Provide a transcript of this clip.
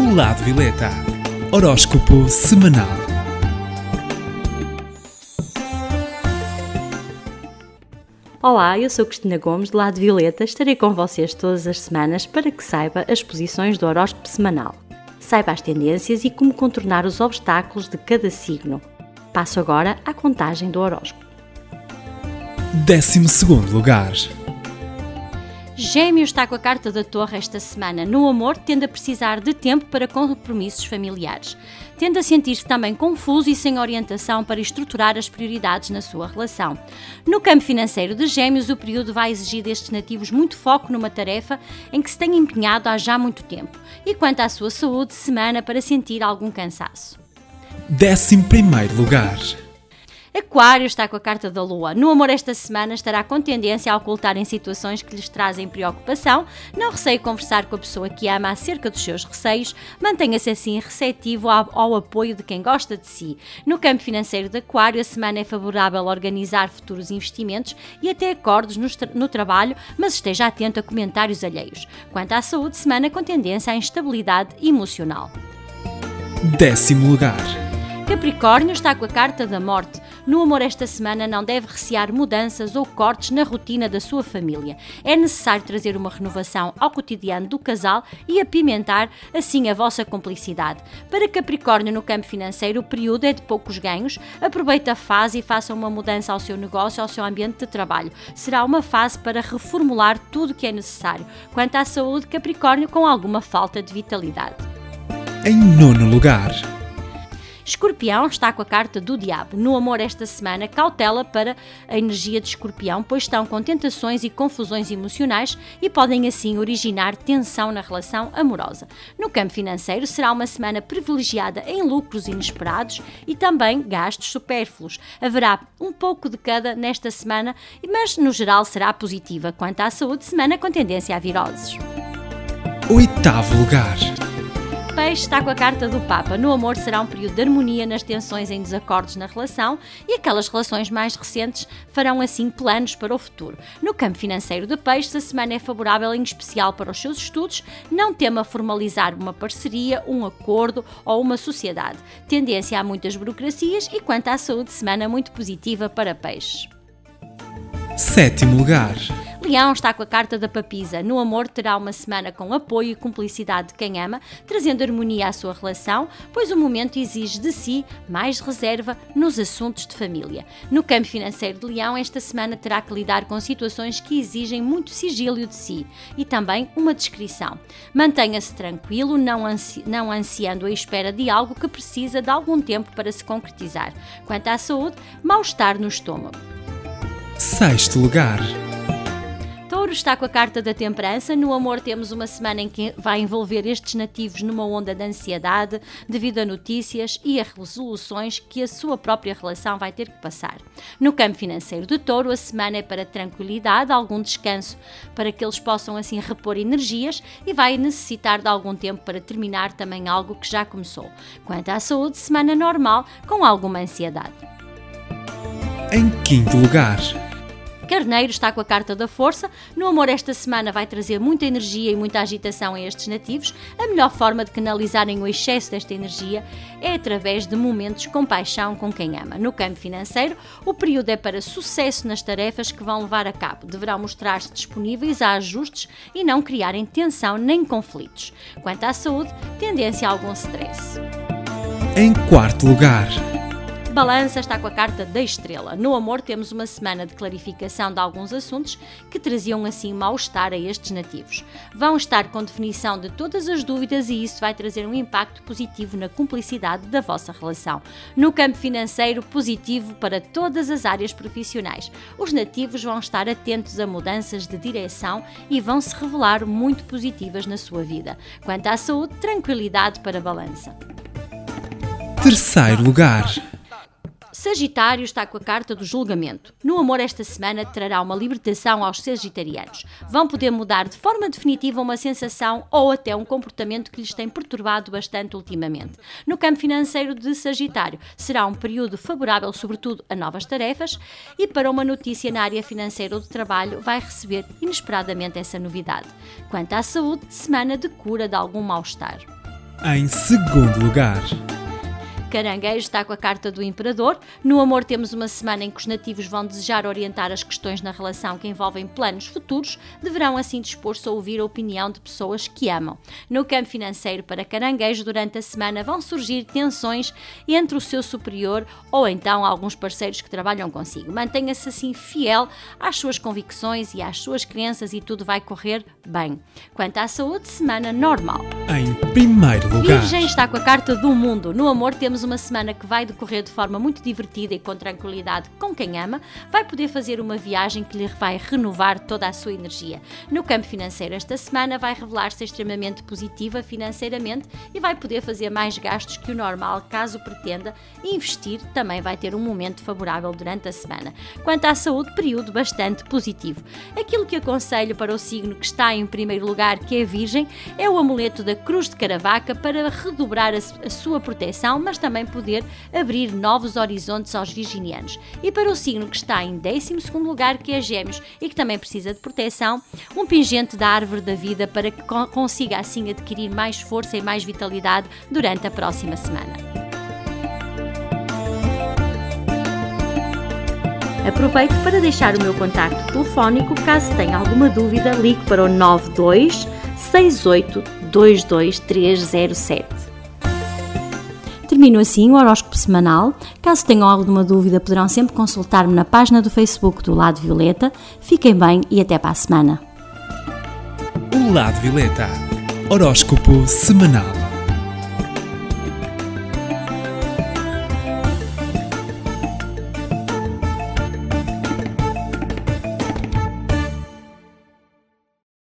O Lado Violeta. Horóscopo semanal. Olá, eu sou Cristina Gomes, do Lado Violeta. Estarei com vocês todas as semanas para que saiba as posições do horóscopo semanal. Saiba as tendências e como contornar os obstáculos de cada signo. Passo agora à contagem do horóscopo. 12 lugar. Gêmeo está com a carta da Torre esta semana. No amor, tende a precisar de tempo para compromissos familiares. Tende a sentir-se também confuso e sem orientação para estruturar as prioridades na sua relação. No campo financeiro de Gêmeos, o período vai exigir destes nativos muito foco numa tarefa em que se tem empenhado há já muito tempo. E quanto à sua saúde, semana para sentir algum cansaço. 11 lugar. Aquário está com a carta da Lua. No amor esta semana estará com tendência a ocultar em situações que lhes trazem preocupação, não receie conversar com a pessoa que ama acerca dos seus receios, mantenha-se assim receptivo ao, apoio de quem gosta de si. No campo financeiro de Aquário, a semana é favorável a organizar futuros investimentos e até acordos no, no trabalho, mas esteja atento a comentários alheios. Quanto à saúde, semana com tendência à instabilidade emocional. Décimo lugar. Capricórnio está com a carta da morte. No amor esta semana não deve recear mudanças ou cortes na rotina da sua família. É necessário trazer uma renovação ao cotidiano do casal e apimentar assim a vossa cumplicidade. Para Capricórnio no campo financeiro, o período é de poucos ganhos. Aproveite a fase e faça uma mudança ao seu negócio, ao seu ambiente de trabalho. Será uma fase para reformular tudo o que é necessário. Quanto à saúde, Capricórnio com alguma falta de vitalidade. Em nono lugar. Escorpião está com a carta do diabo. No amor esta semana, cautela para a energia de escorpião, pois estão com tentações e confusões emocionais e podem assim originar tensão na relação amorosa. No campo financeiro, será uma semana privilegiada em lucros inesperados e também gastos supérfluos. Haverá um pouco de cada nesta semana, mas no geral será positiva. Quanto à saúde, semana com tendência a viroses. Oitavo lugar. Peixe está com a carta do Papa. No amor será um período de harmonia nas tensões em desacordos na relação e aquelas relações mais recentes farão assim planos para o futuro. No campo financeiro de Peixe, a semana é favorável em especial para os seus estudos. Não tema formalizar uma parceria, um acordo ou uma sociedade. Tendência a muitas burocracias e quanto à saúde, semana muito positiva para Peixe. Sétimo lugar. Leão está com a carta da papisa. No amor terá uma semana com apoio e cumplicidade de quem ama, trazendo harmonia à sua relação, pois o momento exige de si mais reserva nos assuntos de família. No campo financeiro de Leão, esta semana terá que lidar com situações que exigem muito sigilo de si e também uma descrição. Mantenha-se tranquilo, não, ansi não ansiando a espera de algo que precisa de algum tempo para se concretizar. Quanto à saúde, mal-estar no estômago. Sexto lugar. Está com a carta da temperança. No amor, temos uma semana em que vai envolver estes nativos numa onda de ansiedade devido a notícias e a resoluções que a sua própria relação vai ter que passar. No campo financeiro de Touro, a semana é para tranquilidade, algum descanso para que eles possam assim repor energias e vai necessitar de algum tempo para terminar também algo que já começou. Quanto à saúde, semana normal com alguma ansiedade. Em quinto lugar. Carneiro está com a carta da força. No amor, esta semana vai trazer muita energia e muita agitação a estes nativos. A melhor forma de canalizarem o excesso desta energia é através de momentos com paixão com quem ama. No campo financeiro, o período é para sucesso nas tarefas que vão levar a cabo. Deverão mostrar-se disponíveis a ajustes e não criarem tensão nem conflitos. Quanto à saúde, tendência a algum stress. Em quarto lugar. Balança está com a carta da estrela. No amor, temos uma semana de clarificação de alguns assuntos que traziam assim mal-estar a estes nativos. Vão estar com definição de todas as dúvidas e isso vai trazer um impacto positivo na cumplicidade da vossa relação. No campo financeiro, positivo para todas as áreas profissionais. Os nativos vão estar atentos a mudanças de direção e vão se revelar muito positivas na sua vida. Quanto à saúde, tranquilidade para balança. Terceiro lugar. Sagitário está com a carta do julgamento. No amor, esta semana trará uma libertação aos sagitarianos. Vão poder mudar de forma definitiva uma sensação ou até um comportamento que lhes tem perturbado bastante ultimamente. No campo financeiro de Sagitário, será um período favorável, sobretudo, a novas tarefas e para uma notícia na área financeira ou de trabalho, vai receber inesperadamente essa novidade. Quanto à saúde, semana de cura de algum mal-estar. Em segundo lugar, Caranguejo está com a carta do Imperador. No amor, temos uma semana em que os nativos vão desejar orientar as questões na relação que envolvem planos futuros, deverão assim dispor-se a ouvir a opinião de pessoas que amam. No campo financeiro, para Caranguejo, durante a semana vão surgir tensões entre o seu superior ou então alguns parceiros que trabalham consigo. Mantenha-se assim fiel às suas convicções e às suas crenças e tudo vai correr bem. Quanto à saúde, semana normal. Em primeiro lugar, Virgem está com a carta do mundo. No amor, temos uma semana que vai decorrer de forma muito divertida e com tranquilidade com quem ama. Vai poder fazer uma viagem que lhe vai renovar toda a sua energia. No campo financeiro, esta semana vai revelar-se extremamente positiva financeiramente e vai poder fazer mais gastos que o normal caso pretenda investir. Também vai ter um momento favorável durante a semana. Quanto à saúde, período bastante positivo. Aquilo que aconselho para o signo que está em primeiro lugar, que é Virgem, é o amuleto da Cruz de Caravaca para redobrar a, a sua proteção, mas também poder abrir novos horizontes aos virginianos. E para o signo que está em 12 lugar, que é Gêmeos e que também precisa de proteção, um pingente da árvore da vida para que con- consiga assim adquirir mais força e mais vitalidade durante a próxima semana. Aproveito para deixar o meu contacto telefónico caso tenha alguma dúvida, ligue para o 92 68 22307. Termino assim o horóscopo semanal. Caso tenham alguma dúvida, poderão sempre consultar-me na página do Facebook do Lado Violeta. Fiquem bem e até para a semana. o lado violeta. Horóscopo semanal.